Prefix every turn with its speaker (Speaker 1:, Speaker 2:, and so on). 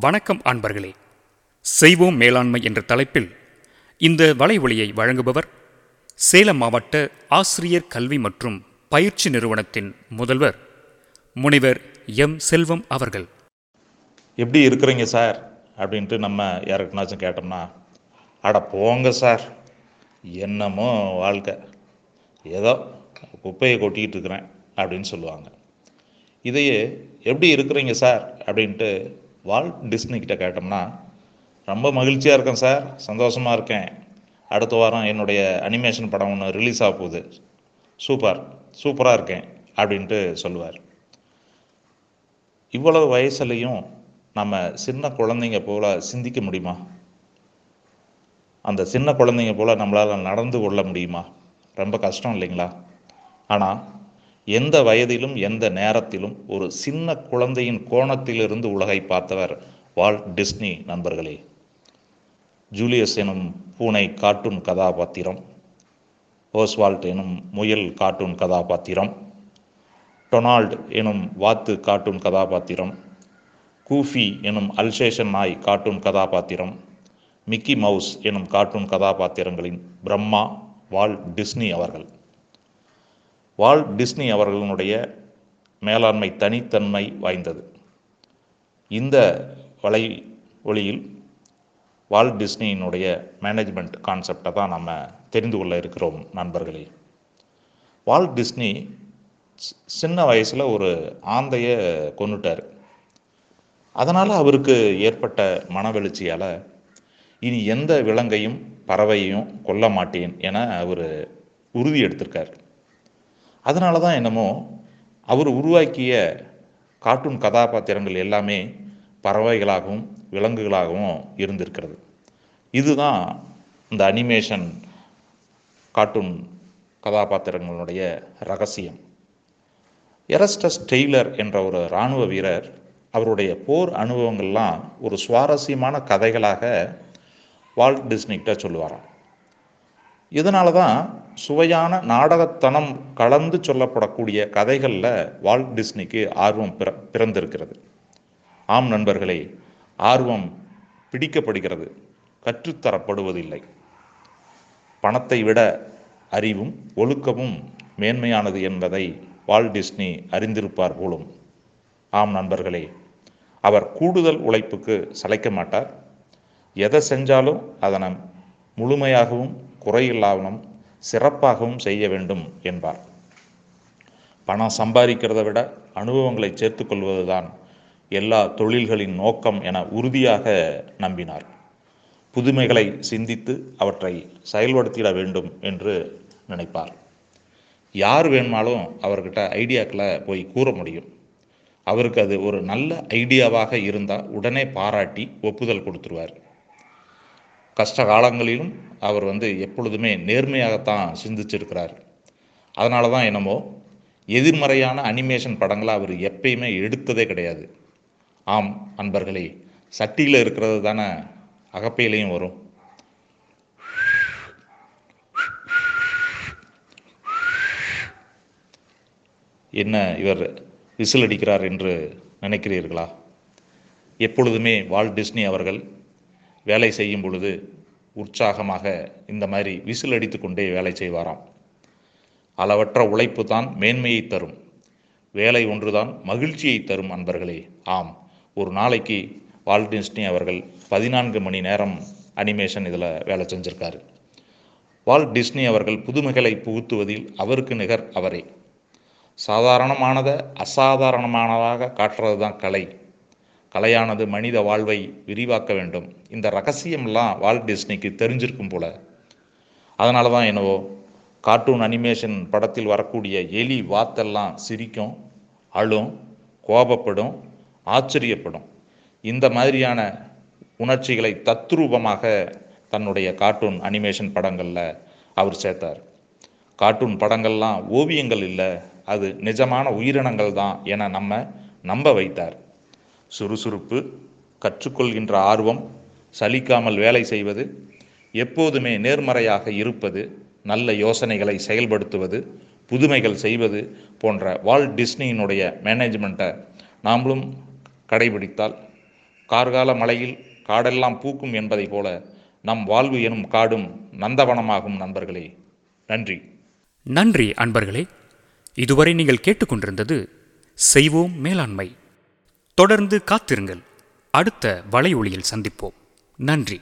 Speaker 1: வணக்கம் அன்பர்களே. செய்வோம் மேலாண்மை என்ற தலைப்பில் இந்த வலைவொலியை வழங்குபவர் சேலம் மாவட்ட ஆசிரியர் கல்வி மற்றும் பயிற்சி நிறுவனத்தின் முதல்வர் முனைவர் எம். செல்வம் அவர்கள்.
Speaker 2: எப்படி இருக்கிறீங்க சார்? அப்படின்ட்டு நம்ம யாருக்குனாச்சும் கேட்டோம்னா அட போங்க சார். என்னமோ வாழ்க்கை. ஏதோ குப்பையை கொட்டிக்கிட்டு இருக்கிறேன் அப்படின்னு சொல்லுவாங்க. இதையே எப்படி இருக்கிறீங்க சார்? அப்படின்ட்டு வால் டிஸ்னி கிட்ட கேட்டோம்னா ரொம்ப மகிழ்ச்சியாக இருக்கேன் சார். சந்தோஷமாக இருக்கேன். அடுத்த வாரம் என்னுடைய அனிமேஷன் படம் ஒன்று ரிலீஸ் ஆக போகுது. சூப்பர். சூப்பராக இருக்கேன். அப்படின்ட்டு சொல்லுவார். இவ்வளவு வயசுலையும் நம்ம சின்ன குழந்தைங்க போல் சிந்திக்க முடியுமா? அந்த சின்ன குழந்தைங்க போல் நம்மளால் நடந்து கொள்ள முடியுமா? ரொம்ப கஷ்டம் இல்லைங்களா? ஆனால் எந்த வயதிலும் எந்த நேரத்திலும் ஒரு சின்ன குழந்தையின் கோணத்திலிருந்து உலகை பார்த்தவர் வால் டிஸ்னி நண்பர்களே. ஜூலியஸ் எனும் பூனை கார்ட்டூன் கதாபாத்திரம் ஓஸ்வால்ட் எனும் முயல் கார்ட்டூன் கதாபாத்திரம் டொனால்ட் எனும் வாத்து கார்ட்டூன் கதாபாத்திரம் கூஃபி எனும் அல்சேஷன் நாய் கார்ட்டூன் கதாபாத்திரம் மிக்கி மவுஸ் எனும் கார்ட்டூன் கதாபாத்திரங்களின் பிரம்மா வால் டிஸ்னி அவர்கள். வால் டிஸ்னி அவர்களுடைய மேலாண்மை தனித்தன்மை வாய்ந்தது. இந்த வலை ஒளியில் வால் டிஸ்னியினுடைய மேனேஜ்மெண்ட் கான்செப்டை தான் நம்ம தெரிந்து கொள்ள இருக்கிறோம் நண்பர்களே. வால் டிஸ்னி சின்ன வயசில் ஒரு ஆந்தையை கொண்டுட்டார் அதனால் அவருக்கு ஏற்பட்ட மனவெழுச்சியால் இனி எந்த விலங்கையும் பறவையையும் கொல்ல மாட்டேன் என அவர் உறுதி எடுத்திருக்கார். அதனால தான் என்னமோ அவர் உருவாக்கிய கார்ட்டூன் கதாபாத்திரங்கள் எல்லாமே பறவைகளாகவும் விலங்குகளாகவும் இருந்திருக்கிறது. இதுதான் இந்த அனிமேஷன் கார்ட்டூன் கதாபாத்திரங்களுடைய ரகசியம். எரஸ்டஸ் டெய்லர் என்ற ஒரு இராணுவ வீரர் அவருடைய போர் அனுபவங்கள்லாம் ஒரு சுவாரஸ்யமான கதைகளாக வால்ட் டிஸ்னிகிட்ட சொல்லுவாராம். இதனால தான் சுவையான நாடகத்தனம் கலந்து சொல்லப்படக்கூடிய கதைகளில் வால்ட் டிஸ்னிக்கு ஆர்வம் பிற பிறந்திருக்கிறது. ஆம் நண்பர்களே ஆர்வம் பிடிக்கப்படுகிறது கற்றுத்தரப்படுவதில்லை. பணத்தை விட அறிவும் ஒழுக்கமும் மேன்மையானது என்பதை வால் டிஸ்னி அறிந்திருப்பார் போலும். ஆம் நண்பர்களே அவர் கூடுதல் உழைப்புக்கு சளைக்க மாட்டார். எதை செஞ்சாலும் அதனை முழுமையாகவும் குறையில்லாமலும் சிறப்பாகவும் செய்ய வேண்டும் என்பார். பணம் சம்பாதிக்கிறத விட அனுபவங்களை சேர்த்துக்கொள்வதுதான் எல்லா தொழில்களின் நோக்கம் என உறுதியாக நம்பினார். புதுமைகளை சிந்தித்து அவற்றை செயல்படுத்திட வேண்டும் என்று நினைப்பார். யார் வேணுமாலும் அவர்கிட்ட ஐடியாக்களை போய் கூற முடியும். அவருக்கு அது ஒரு நல்ல ஐடியாவாக இருந்தால் உடனே பாராட்டி ஒப்புதல் கொடுத்துருவார். கஷ்ட காலங்களிலும் அவர் வந்து எப்பொழுதுமே நேர்மையாகத்தான் சிந்திச்சிருக்கிறார். அதனால தான் என்னமோ எதிர்மறையான அனிமேஷன் படங்களை அவர் எப்பயுமே எடுத்ததே கிடையாது. ஆம் அன்பர்களே சட்டியில் இருக்கிறது தானே அகப்பையிலையும் வரும். என்ன இவர் விசில் அடிக்கிறார் என்று நினைக்கிறீர்களா? எப்பொழுதுமே வால் டிஸ்னி அவர்கள் வேலை செய்யும் பொழுது உற்சாகமாக இந்த மாதிரி விசில் அடித்து கொண்டே வேலை செய்வாராம். அளவற்ற உழைப்பு தான் மேன்மையை தரும். வேலை ஒன்றுதான் மகிழ்ச்சியை தரும் அன்பர்களே. ஆம் ஒரு நாளைக்கு வால்ட் டிஸ்னி அவர்கள் பதினான்கு மணி நேரம் அனிமேஷன் இதில் வேலை செஞ்சிருக்காரு. வால்ட் டிஸ்னி அவர்கள் புதுமைகளை புகுத்துவதில் அவருக்கு நிகர் அவரே. சாதாரணமானதை அசாதாரணமானதாக காட்டுறது தான் கலை. கலையானது மனித வாழ்வை விரிவாக்க வேண்டும். இந்த ரகசியம்லாம் வால்ட் டிஸ்னிக்கு தெரிஞ்சிருக்கும் போல. அதனால தான் என்னவோ கார்ட்டூன் அனிமேஷன் படத்தில் வரக்கூடிய எலி வாத்தெல்லாம் சிரிக்கும் அழும் கோபப்படும் ஆச்சரியப்படும். இந்த மாதிரியான உணர்ச்சிகளை தத்ரூபமாக தன்னுடைய கார்ட்டூன் அனிமேஷன் படங்களில் அவர் சேர்த்தார். கார்ட்டூன் படங்கள்லாம் ஓவியங்கள் இல்லை அது நிஜமான உயிரினங்கள் தான் என நம்ம நம்ப வைத்தார். சுறுசுறுப்பு கற்றுக்கொள்கின்ற ஆர்வம் சலிக்காமல் வேலை செய்வது எப்போதுமே நேர்மறையாக இருப்பது நல்ல யோசனைகளை செயல்படுத்துவது புதுமைகள் செய்வது போன்ற வால் டிஸ்னியினுடைய மேனேஜ்மெண்ட்டை நாமளும் கடைபிடித்தால் கார்கால மழையில் காடெல்லாம் பூக்கும் என்பதைப் போல நம் வாழ்வு எனும் காடும் நந்தவனமாகும் நண்பர்களே. நன்றி.
Speaker 1: நன்றி அன்பர்களே. இதுவரை நீங்கள் கேட்டுக்கொண்டிருந்தது செய்வோம் மேலாண்மை தொடர்ந்து காத்திருங்கள். அடுத்த வலையொளியில் சந்திப்போம். நன்றி.